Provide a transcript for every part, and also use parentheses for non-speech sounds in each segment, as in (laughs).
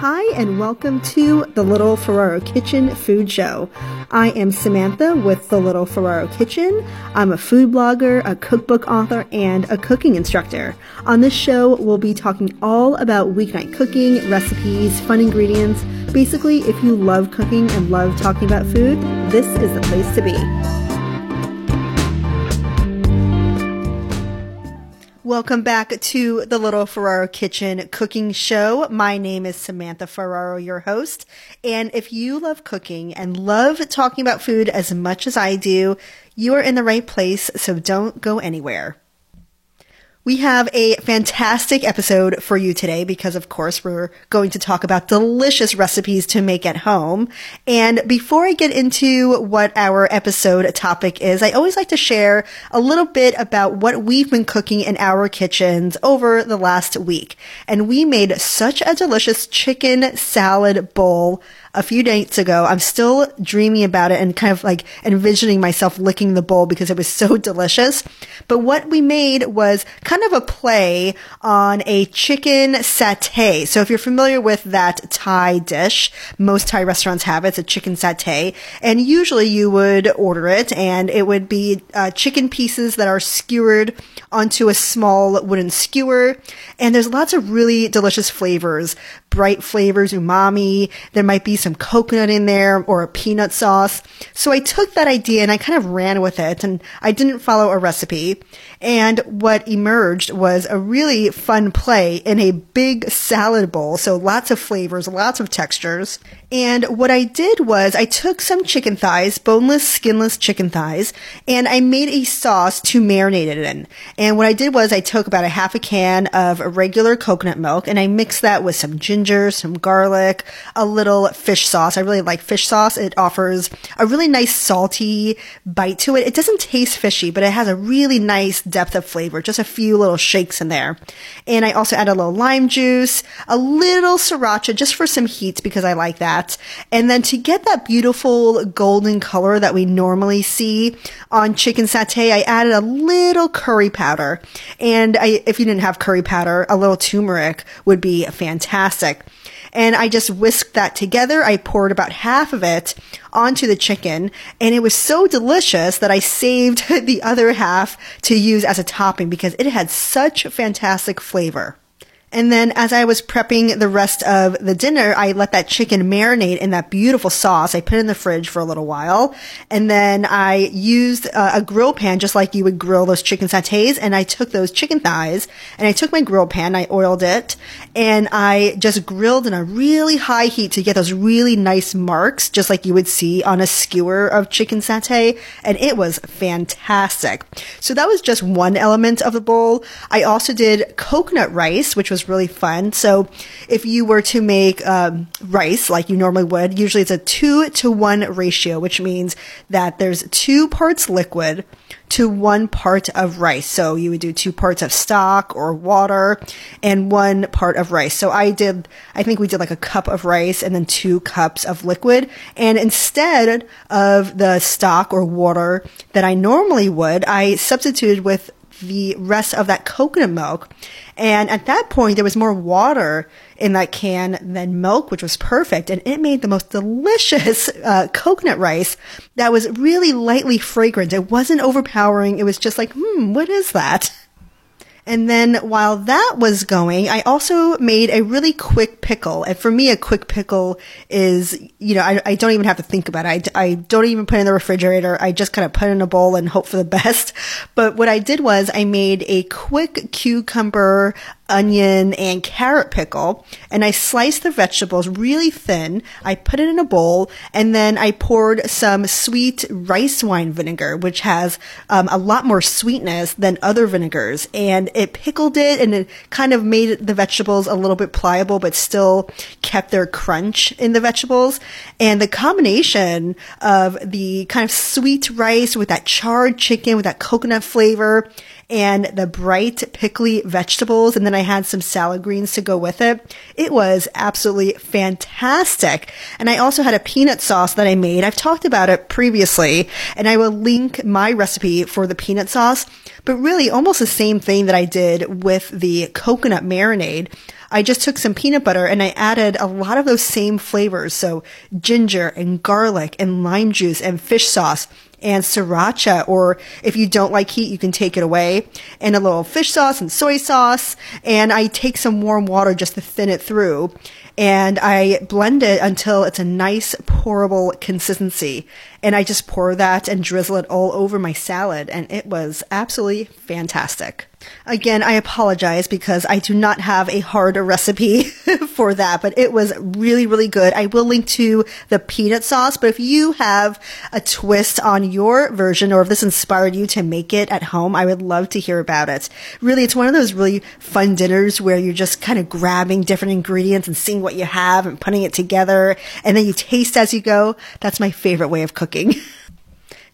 Hi, and welcome to the Little Ferraro Kitchen Food Show. I am Samantha with the Little Ferraro Kitchen. I'm a food blogger, a cookbook author, and a cooking instructor. On this show, we'll be talking all about weeknight cooking, recipes, fun ingredients. Basically, if you love cooking and love talking about food, this is the place to be. Welcome back to the Little Ferraro Kitchen Cooking Show. My name is Samantha Ferraro, your host. And if you love cooking and love talking about food as much as I do, you are in the right place, so don't go anywhere. We have a fantastic episode for you today because, of course, we're going to talk about delicious recipes to make at home. And before I get into what our episode topic is, I always like to share a little bit about what we've been cooking in our kitchens over the last week. And we made such a delicious chicken salad bowl a few nights ago. I'm still dreaming about it and kind of like envisioning myself licking the bowl because it was so (laughs) delicious. But what we made was kind of a play on a chicken satay. So if you're familiar with that Thai dish, most Thai restaurants have it. It's a chicken satay. And usually you would order it and it would be uh, chicken pieces that are skewered onto a small wooden skewer. And there's lots of really delicious flavors, bright flavors, umami. There might be some coconut in there or a peanut sauce. So I took that idea and I kind of ran with it and I didn't follow a recipe. And what emerged was a really fun play in a big salad bowl. So lots of flavors, lots of textures. And what I did was I took some chicken thighs, boneless, skinless chicken thighs, and I made a sauce to marinate it in. And what I did was I took about a half a can of regular coconut milk and I mixed that with some ginger, some garlic, a little fish sauce. I really like fish sauce. It offers a really nice salty bite to it. It doesn't taste fishy, but it has a really nice depth of flavor. Just a few little shakes in there. And I also add a little lime juice, a little sriracha just for some heat because I like that that. And then to get that beautiful golden color that we normally see on chicken satay, I added a little curry powder. And I, if you didn't have curry powder, a little turmeric would be fantastic. And I just whisked that together. I poured about half of it onto the chicken and it was so delicious that I saved (laughs) the other half to use as a topping because it had such fantastic flavor. And then as I was prepping the rest of the dinner, I let that chicken marinate in that beautiful sauce. I put it in the fridge for a little while. And then I used a grill pan just like you would grill those chicken satays. And I took those chicken thighs and I took my grill pan, I oiled it and I just grilled in a really high heat to get those really nice marks, just like you would see on a skewer of chicken satay. And it was fantastic. So that was just one element of the bowl. I also did coconut rice, which was really fun. So if you were to make um, rice like you normally would, usually it's a two to one ratio, which means that there's two parts liquid to one part of rice. So you would do two parts of stock or water and one part of rice. So I did, I think we did like a cup of rice and then two cups of liquid. And instead of the stock or water that I normally would, I substituted with the rest of that coconut milk. And at that point, there was more water in that can than milk, which was perfect. And it made the most delicious (laughs) uh, coconut rice that was really lightly fragrant. It wasn't overpowering. It was just like, hmm, what is that? (laughs) And then while that was going, I also made a really quick pickle. And for me, a quick pickle is, you know, I, I don't even have to think about it. I, I don't even put it in the refrigerator. I just kind of put it in a bowl and hope for the (laughs) best. But what I did was I made a quick cucumber onion and carrot pickle and I sliced the vegetables really thin. I put it in a bowl and then I poured some sweet rice wine vinegar, which has um, a lot more sweetness than other vinegars. And it pickled it and it kind of made the vegetables a little bit pliable, but still kept their crunch in the vegetables. And the combination of the kind of sweet rice with that charred chicken with that coconut flavor and the bright pickly vegetables. And then I had some salad greens to go with it. It was absolutely fantastic. And I also had a peanut sauce that I made. I've talked about it previously and I will link my recipe for the peanut sauce, but really almost the same thing that I did with the coconut marinade. I just took some peanut butter and I added a lot of those same flavors. So ginger and garlic and lime juice and fish sauce and sriracha, or if you don't like heat, you can take it away, and a little fish sauce and soy sauce. And I take some warm water just to thin it through. And I blend it until it's a nice pourable consistency. And I just pour that and drizzle it all over my salad. And it was absolutely fantastic. Again, I apologize because I do not have a hard recipe (laughs) for that, but it was really, really good. I will link to the peanut sauce, but if you have a twist on your version or if this inspired you to make it at home, I would love to hear about it. Really, it's one of those really fun dinners where you're just kind of grabbing different ingredients and seeing what you have and putting it together and then you taste as you go. That's my favorite way of cooking.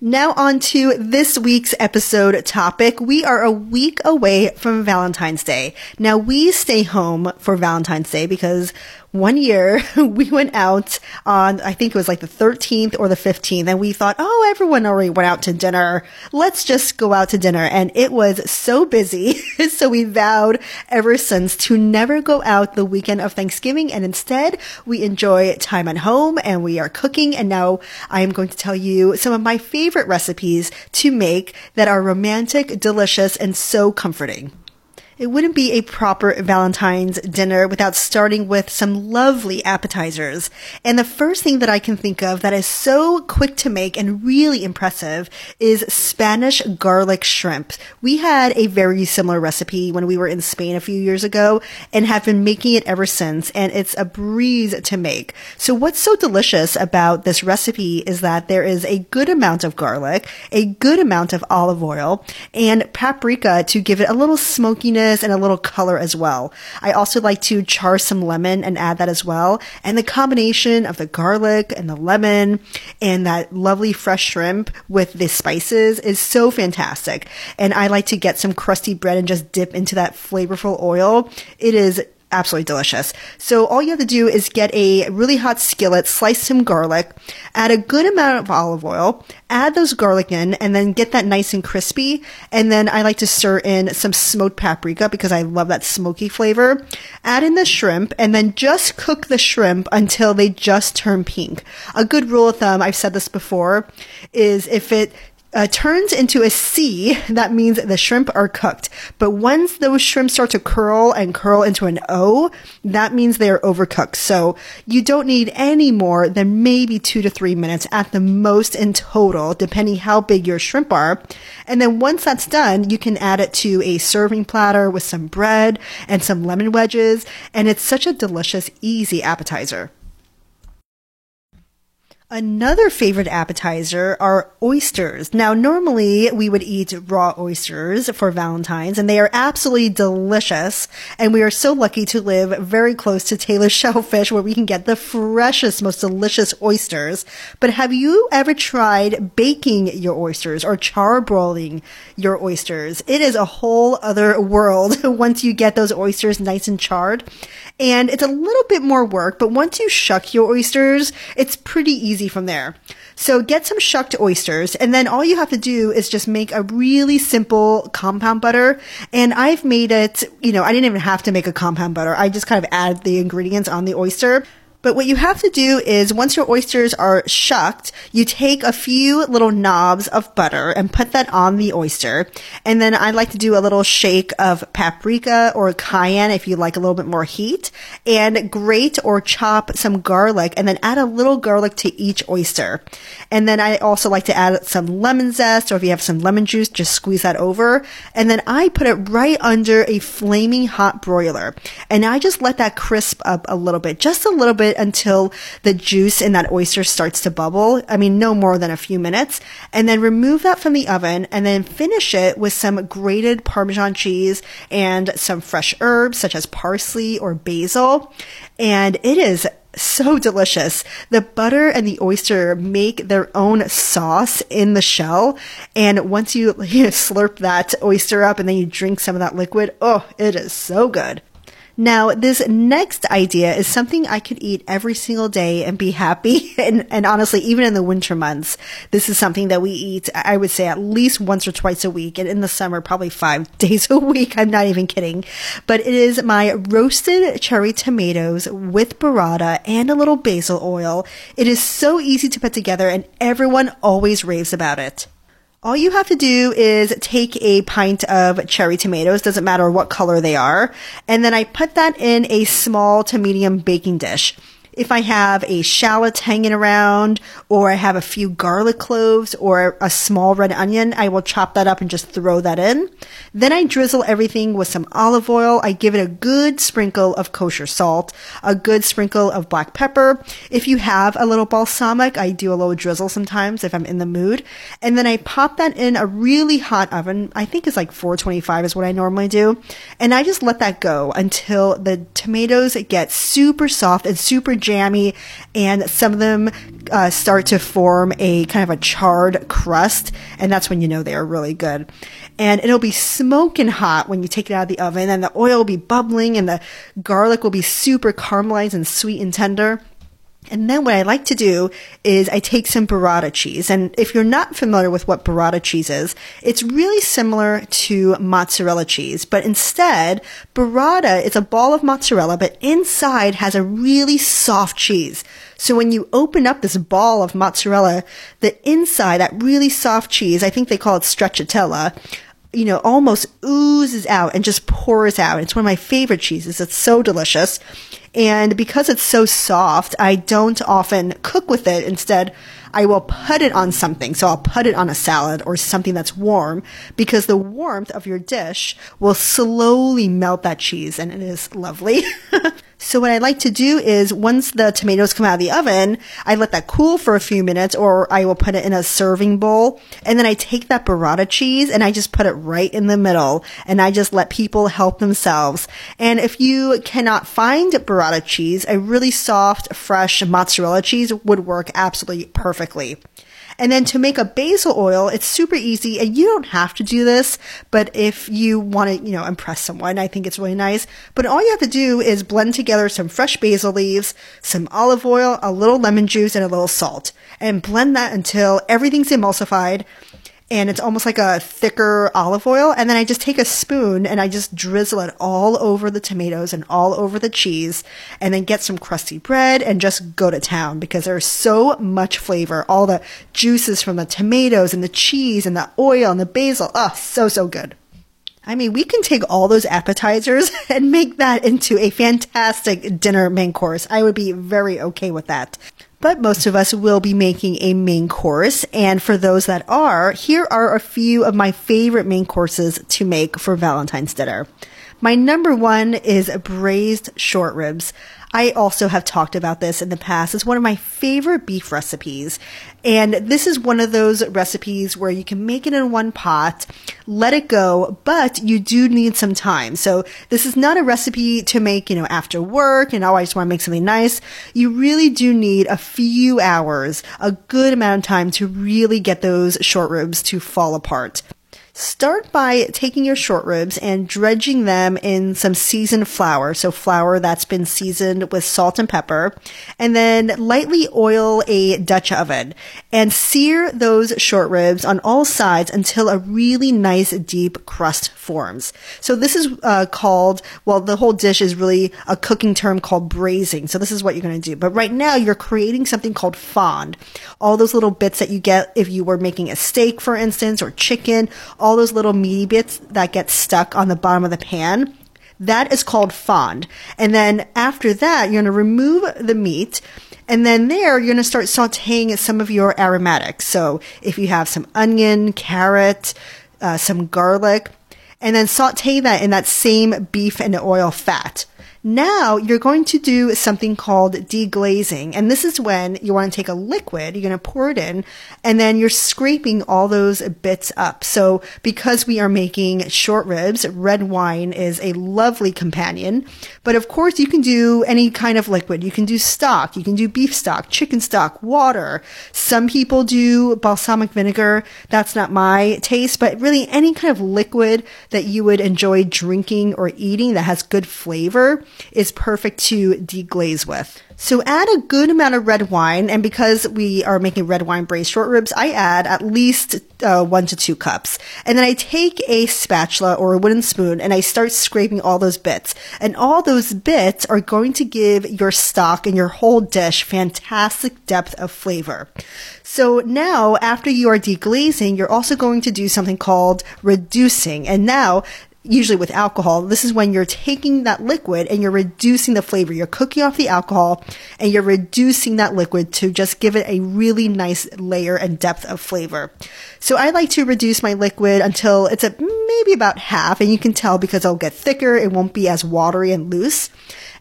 Now on to this week's episode topic. We are a week away from Valentine's Day. Now we stay home for Valentine's Day because one year (laughs) we went out on, I think it was like the 13th or the 15th, and we thought, oh, everyone already went out to dinner. Let's just go out to dinner. And it was so busy. (laughs) so we vowed ever since to never go out the weekend of Thanksgiving. And instead, we enjoy time at home and we are cooking. And now I am going to tell you some of my favorite recipes to make that are romantic, delicious, and so comforting. It wouldn't be a proper Valentine's dinner without starting with some lovely appetizers. And the first thing that I can think of that is so quick to make and really impressive is Spanish garlic shrimp. We had a very similar recipe when we were in Spain a few years ago and have been making it ever since. And it's a breeze to make. So what's so delicious about this recipe is that there is a good amount of garlic, a good amount of olive oil, and paprika to give it a little smokiness and a little color as well. I also like to char some lemon and add that as well. And the combination of the garlic and the lemon and that lovely fresh shrimp with the spices is so fantastic. And I like to get some crusty bread and just dip into that flavorful oil. It is absolutely delicious. So all you have to do is get a really hot skillet, slice some garlic, add a good amount of olive oil, add those garlic in, and then get that nice and crispy. And then I like to stir in some smoked paprika because I love that smoky flavor. Add in the shrimp and then just cook the shrimp until they just turn pink. A good rule of thumb, I've said this before, is if it uh, turns into a C, that means the shrimp are cooked. But once those shrimp start to curl and curl into an O, that means they are overcooked. So you don't need any more than maybe two to three minutes at the most in total, depending how big your shrimp are. And then once that's done, you can add it to a serving platter with some bread and some lemon wedges. And it's such a delicious, easy appetizer. Another favorite appetizer are oysters. Now, normally we would eat raw oysters for Valentine's and they are absolutely delicious. And we are so lucky to live very close to Taylor's (laughs) Shellfish where we can get the freshest, most delicious oysters. But have you ever tried baking your oysters or charbroiling your oysters? It is a whole other world (laughs) once you get those oysters nice and charred. And it's a little bit more work, but once you shuck your oysters, it's pretty easy from there. So get some shucked oysters, and then all you have to do is just make a really simple compound butter. And I've made it, you know, I didn't even have to make a compound butter. I just kind of add the ingredients on the oyster. But what you have to do is once your oysters are shucked, you take a few little knobs of butter and put that on the oyster. And then I like to do a little shake of paprika or cayenne if you like a little bit more heat and grate or chop some garlic and then add a little garlic to each oyster. And then I also like to add some lemon zest or if you have some lemon juice, just squeeze that over. And then I put it right under a flaming hot broiler. And I just let that crisp up a little bit, just a little bit it until the juice in that oyster starts to bubble. I mean, no more than a few minutes. And then remove that from the oven and then finish it with some grated Parmesan cheese and some fresh herbs such as parsley or basil. And it is so delicious. The butter and the oyster make their own sauce in the shell. And once you, (laughs) you know, slurp that oyster up and then you drink some of that liquid, oh, it is so good. Now, this next idea is something I could eat every single day and be happy. (laughs) And, and, honestly, even in the winter months, this is something that we eat, I would say at least once or twice a week. And in the summer, probably five (laughs) days a week. I'm not even kidding. But it is my roasted cherry tomatoes with burrata and a little basil oil. It is so easy to put together and everyone always raves about it. All you have to do is take a pint of cherry tomatoes, doesn't matter what color they are, and then I put that in a small to medium baking dish. If I have a shallot hanging around, or I have a few garlic cloves, or a small red onion, I will chop that up and just throw that in. Then I drizzle everything with some olive oil. I give it a good sprinkle of kosher salt, a good sprinkle of black pepper. If you have a little balsamic, I do a little drizzle sometimes if I'm in the mood. And then I pop that in a really hot oven. I think it's like 425 is what I normally do. And I just let that go until the tomatoes get super soft and super jammy, and some of them uh, start to form a kind of a charred crust, and that's when you know they are really good. And it'll be smoking hot when you take it out of the oven, and the oil will be bubbling, and the garlic will be super caramelized and sweet and tender. And then what I like to do is I take some burrata cheese. And if you're not familiar with what burrata cheese is, it's really similar to mozzarella cheese, but instead, burrata is a ball of mozzarella, but inside has a really soft cheese. So when you open up this ball of mozzarella, the inside, that really soft cheese, I think they call it stracciatella, you know, almost oozes out and just pours out. It's one of my favorite cheeses. It's so delicious. And because it's so soft, I don't often cook with it. Instead, I will put it on something. So I'll put it on a salad or something that's warm because the warmth of your dish will slowly melt that cheese and it is lovely. (laughs) So what I like to do is once the tomatoes come out of the oven, I let that cool for a few minutes or I will put it in a serving bowl and then I take that burrata cheese and I just put it right in the middle and I just let people help themselves. And if you cannot find burrata cheese, a really soft, fresh mozzarella cheese would work absolutely perfectly. And then to make a basil oil, it's super easy and you don't have to do this, but if you want to, you know, impress someone, I think it's really nice. But all you have to do is blend together some fresh basil leaves, some olive oil, a little lemon juice, and a little salt. And blend that until everything's emulsified and it's almost like a thicker olive oil. And then I just take a spoon and I just drizzle it all over the tomatoes and all over the cheese and then get some crusty bread and just go to town because there's so much flavor. All the juices from the tomatoes and the cheese and the oil and the basil. Oh, so, so good. I mean, we can take all those appetizers (laughs) and make that into a fantastic dinner main course. I would be very okay with that but most of us will be making a main course. And for those that are, here are a few of my favorite main courses to make for Valentine's dinner. My number one is braised short ribs. I also have talked about this in the past. It's one of my favorite beef recipes. And this is one of those recipes where you can make it in one pot, let it go, but you do need some time. So this is not a recipe to make, you know, after work and oh, I just want to make something nice. You really do need a few hours, a good amount of time to really get those short ribs to fall apart. Start by taking your short ribs and dredging them in some seasoned flour. So flour that's been seasoned with salt and pepper. And then lightly oil a Dutch oven and sear those short ribs on all sides until a really nice deep crust forms. So this is uh, called, well, the whole dish is really a cooking term called braising. So this is what you're going to do. But right now you're creating something called fond. All those little bits that you get if you were making a steak, for instance, or chicken, all those little meaty bits that get stuck on the bottom of the pan. That is called fond. And then after that, you're going to remove the meat. And then there, you're going to start sauteing some of your aromatics. So if you have some onion, carrot, uh, some garlic, and then saute that in that same beef and oil fat. Now you're going to do something called deglazing. And this is when you want to take a liquid, you're going to pour it in, and then you're scraping all those bits up. So because we are making short ribs, red wine is a lovely companion. But of course, you can do any kind of liquid. You can do stock, you can do beef stock, chicken stock, water. Some people do balsamic vinegar. That's not my taste, but really any kind of liquid that you would enjoy drinking or eating that has good flavor is perfect to deglaze with. So add a good amount of red wine, and because we are making red wine braised short ribs, I add at least uh, one to two cups. And then I take a spatula or a wooden spoon and I start scraping all those bits. And all those bits are going to give your stock and your whole dish fantastic depth of flavor. So now, after you are deglazing, you're also going to do something called reducing. And now usually with alcohol, this is when you're taking that liquid and you're reducing the flavor. You're cooking off the alcohol and you're reducing that liquid to just give it a really nice layer and depth of flavor. So I like to reduce my liquid until it's a maybe about half and you can tell because it'll get thicker. It won't be as watery and loose.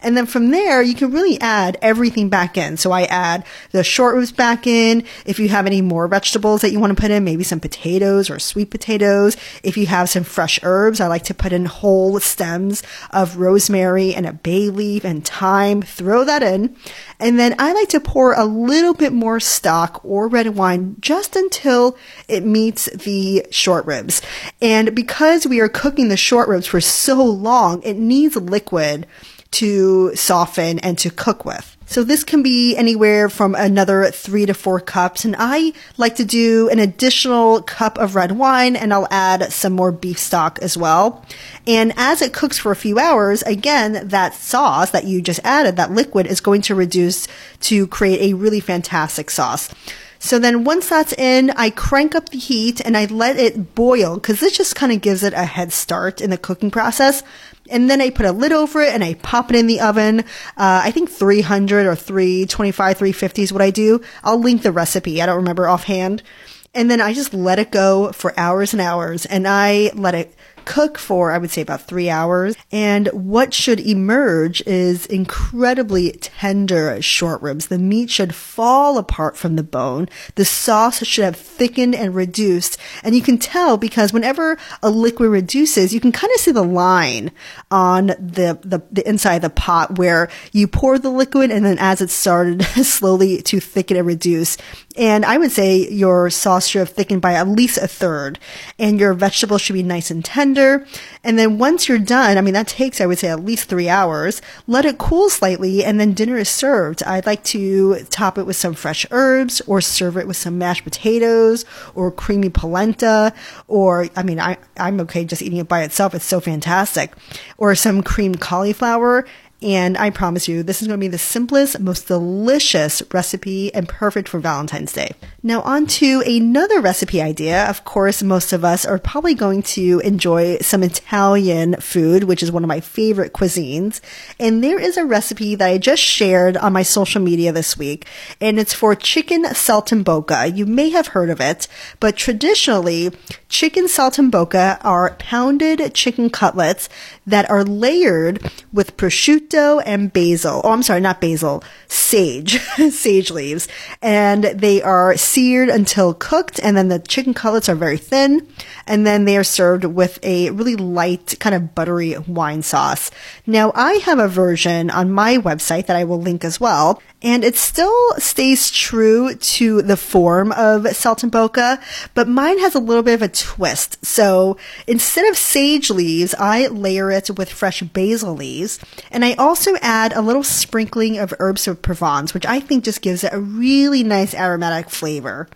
And then from there, you can really add everything back in. So I add the short ribs back in. If you have any more vegetables that you want to put in, maybe some potatoes or sweet potatoes. If you have some fresh herbs, I like to put in whole stems of rosemary and a bay leaf and thyme. Throw that in. And then I like to pour a little bit more stock or red wine just until it meets the short ribs. And because we are cooking the short ribs for so long, it needs liquid to soften and to cook with. So this can be anywhere from another three to four cups. And I like to do an additional cup of red wine and I'll add some more beef stock as well. And as it cooks for a few hours, again, that sauce that you just added, that liquid is going to reduce to create a really fantastic sauce. So then once that's in, I crank up the heat and I let it boil because this just kind of gives it a head start in the cooking process. And then I put a lid over it and I pop it in the oven. Uh, I think 300 or 325, 350 is what I do. I'll link the recipe. I don't remember offhand. And then I just let it go for hours and hours and I let it cook for, I would say, about three hours. And what should emerge is incredibly tender short ribs. The meat should fall apart from the bone. The sauce should have thickened and reduced. And you can tell because whenever a liquid reduces, you can kind of see the line on the, the, the inside of the pot where you pour the liquid and then as it started (laughs) slowly to thicken and reduce. And I would say your sauce should have thickened by at least a third and your vegetables should be nice and tender. And then once you're done, I mean, that takes, I would say, at least three hours. Let it cool slightly and then dinner is served. I'd like to top it with some fresh herbs or serve it with some mashed potatoes or creamy polenta or, I mean, I, I'm okay just eating it by itself. It's so fantastic. Or some creamed cauliflower and I promise you, this is going to be the simplest, most delicious recipe and perfect for Valentine's Day. Now on to another recipe idea. Of course, most of us are probably going to enjoy some Italian food, which is one of my favorite cuisines. And there is a recipe that I just shared on my social media this week, and it's for chicken saltimbocca. You may have heard of it, but traditionally, chicken saltimbocca are pounded chicken cutlets that are layered with prosciutto and basil. Oh, I'm sorry, not basil, sage, (laughs) sage leaves. And they are seared until cooked, and then the chicken cutlets are very thin, and then they are served with a really light, kind of buttery wine sauce. Now, I have a version on my website that I will link as well, and it still stays true to the form of saltimbocca, but mine has a little bit of a twist. So instead of sage leaves, I layer it with fresh basil leaves, and I also add a little sprinkling of herbs of Provence, which I think just gives it a really nice aromatic flavor favor.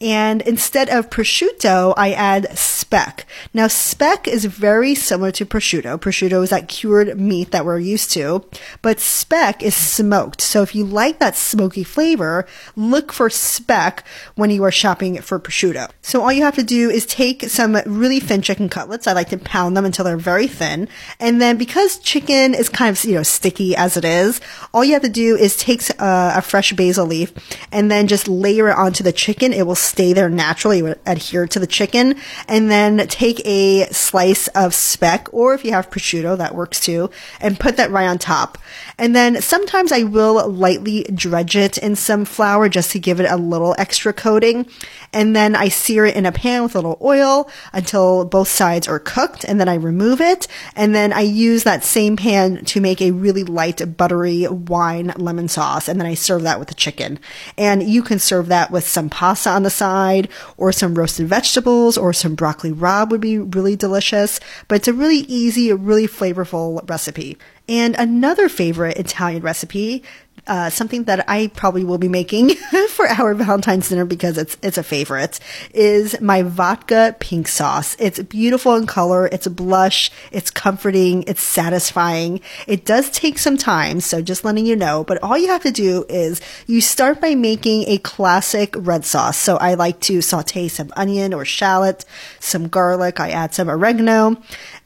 And instead of prosciutto, I add speck. Now, speck is very similar to prosciutto. Prosciutto is that cured meat that we're used to, but speck is smoked. So if you like that smoky flavor, look for speck when you are shopping for prosciutto. So all you have to do is take some really thin chicken cutlets. I like to pound them until they're very thin. And then because chicken is kind of, you know, sticky as it is, all you have to do is take a, uh, a fresh basil leaf and then just layer it onto the chicken. It will stay there naturally, would adhere to the chicken. And then take a slice of speck, or if you have prosciutto, that works too, and put that right on top. And then sometimes I will lightly dredge it in some flour just to give it a little extra coating. And then I sear it in a pan with a little oil until both sides are cooked. And then I remove it. And then I use that same pan to make a really light, buttery wine lemon sauce. And then I serve that with the chicken. And you can serve that with some pasta on the side or some roasted vegetables or some broccoli rabe would be really delicious. But it's a really easy, really flavorful recipe. And another favorite Italian recipe, uh, something that I probably will be making (laughs) for our Valentine's dinner because it's it's a favorite, is my vodka pink sauce. It's beautiful in color, it's a blush, it's comforting, it's satisfying. It does take some time, so just letting you know, but all you have to do is you start by making a classic red sauce. So I like to saute some onion or shallot, some garlic, I add some oregano,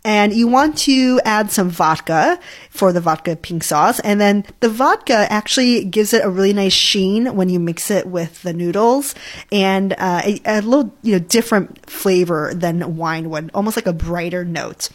and you want to add some vodka for the vodka pink sauce. And then the vodka actually gives it a really nice sheen when you mix it with the noodles and uh, a, a little, you know, different flavor than wine would, almost like a brighter note.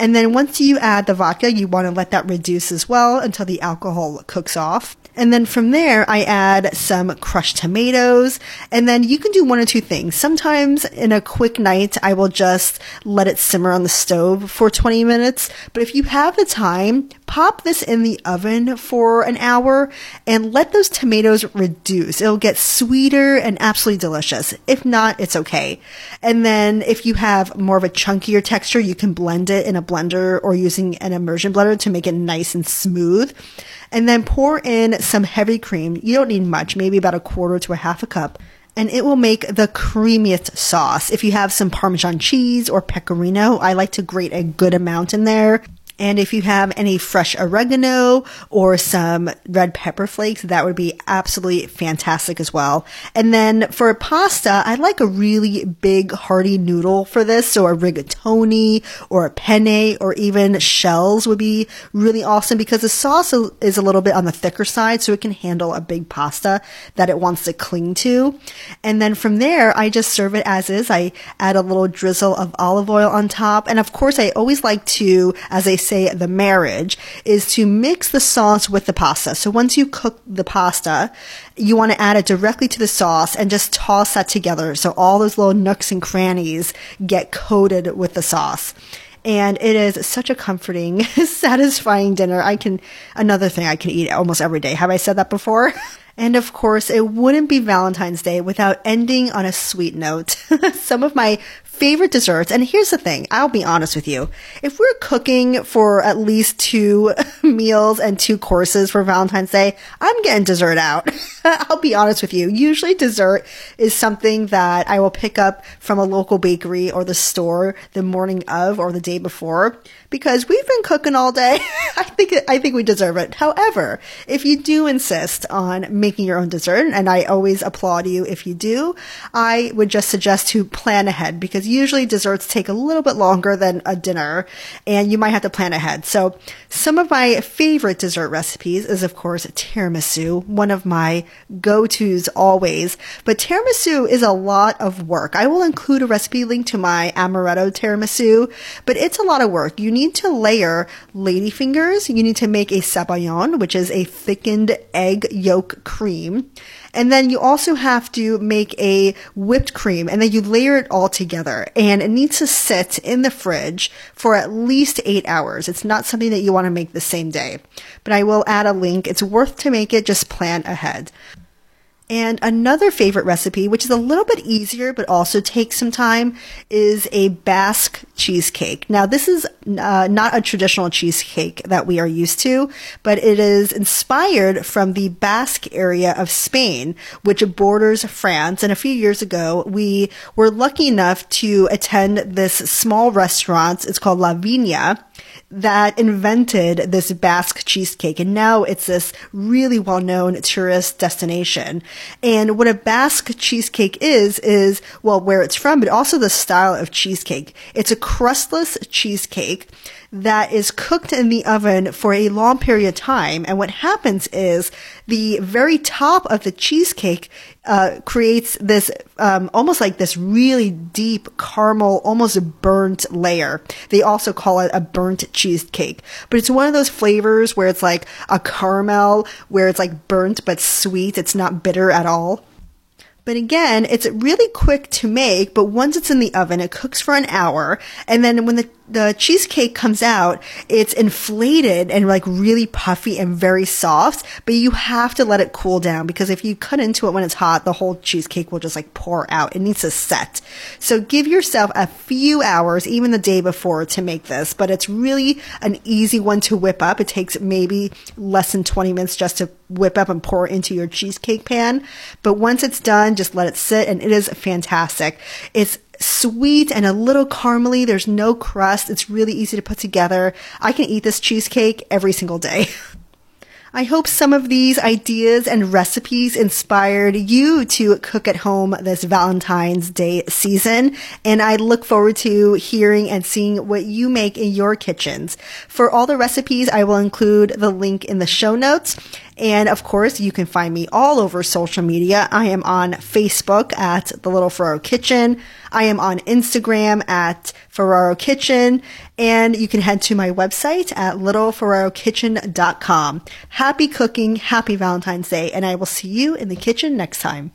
And then once you add the vodka, you want to let that reduce as well until the alcohol cooks off. And then from there, I add some crushed tomatoes. And then you can do one or two things. Sometimes in a quick night, I will just let it simmer on the stove for 20 minutes. But if you have the time, pop this in the oven for an hour and let those tomatoes reduce. It'll get sweeter and absolutely delicious. If not, it's okay. And then if you have more of a chunkier texture, you can blend it in a blender or using an immersion blender to make it nice and smooth and then pour in some heavy cream. You don't need much, maybe about a quarter to a half a cup. And it will make the creamiest sauce. If you have some Parmesan cheese or pecorino, I like to grate a good amount in there. And if you have any fresh oregano or some red pepper flakes, that would be absolutely fantastic as well. And then for pasta, I like a really big hearty noodle for this. So a rigatoni or a penne or even shells would be really awesome because the sauce is a little bit on the thicker side. So it can handle a big pasta that it wants to cling to. And then from there, I just serve it as is. I add a little drizzle of olive oil on top. And of course, I always like to, as I say the marriage is to mix the sauce with the pasta. So once you cook the pasta, you want to add it directly to the sauce and just toss that together. So all those little nooks and crannies get coated with the sauce and it is such a comforting, (laughs) satisfying dinner. I can, another thing I can eat almost every day. Have I said that before? (laughs) And of course, it wouldn't be Valentine's Day without ending on a sweet note. (laughs) Some of my favorite desserts. And here's the thing. I'll be honest with you. If we're cooking for at least two (laughs) meals and two courses for Valentine's Day, I'm getting dessert out. (laughs) I'll be honest with you. Usually dessert is something that I will pick up from a local bakery or the store the morning of or the day before because we've been cooking all day. (laughs) I think I think we deserve it. However, if you do insist on making your own dessert, and I always applaud you if you do, I would just suggest to plan ahead because usually desserts take a little bit longer than a dinner, and you might have to plan ahead. So, some of my favorite dessert recipes is of course tiramisu, one of my go-tos always. But tiramisu is a lot of work. I will include a recipe link to my amaretto tiramisu, but it's a lot of work. You need to layer ladyfingers. You need to make a sabayon, which is a thickened egg yolk cream. And then you also have to make a whipped cream and then you layer it all together and it needs to sit in the fridge for at least eight hours. It's not something that you want to make the same day, but I will add a link. It's worth to make it. Just plan ahead. And another favorite recipe, which is a little bit easier but also takes some time, is a Basque cheesecake. Now, this is uh, not a traditional cheesecake that we are used to, but it is inspired from the Basque area of Spain, which borders France. And a few years ago, we were lucky enough to attend this small restaurant. It's called La Viña that invented this Basque cheesecake. And now it's this really well known tourist destination. And what a Basque cheesecake is, is, well, where it's from, but also the style of cheesecake. It's a crustless cheesecake that is cooked in the oven for a long period of time. And what happens is the very top of the cheesecake uh, creates this um, almost like this really deep caramel, almost burnt layer. They also call it a burnt cheesecake, but it's one of those flavors where it's like a caramel, where it's like burnt but sweet. It's not bitter at all. But again, it's really quick to make, but once it's in the oven, it cooks for an hour. And then when the the cheesecake comes out, it's inflated and like really puffy and very soft, but you have to let it cool down because if you cut into it when it's hot, the whole cheesecake will just like pour out. It needs to set. So give yourself a few hours, even the day before to make this, but it's really an easy one to whip up. It takes maybe less than 20 minutes just to whip up and pour into your cheesecake pan. But once it's done, just let it sit and it is fantastic. It's sweet and a little caramely. There's no crust. It's really easy to put together. I can eat this cheesecake every single day. (laughs) I hope some of these ideas and recipes inspired you to cook at home this Valentine's Day season. And I look forward to hearing and seeing what you make in your kitchens. For all the recipes, I will include the link in the show notes. And of course, you can find me all over social media. I am on Facebook at The Little Ferraro Kitchen. I am on Instagram at Ferraro Kitchen. And you can head to my website at littleferrarokitchen.com. Happy cooking, happy Valentine's Day, and I will see you in the kitchen next time.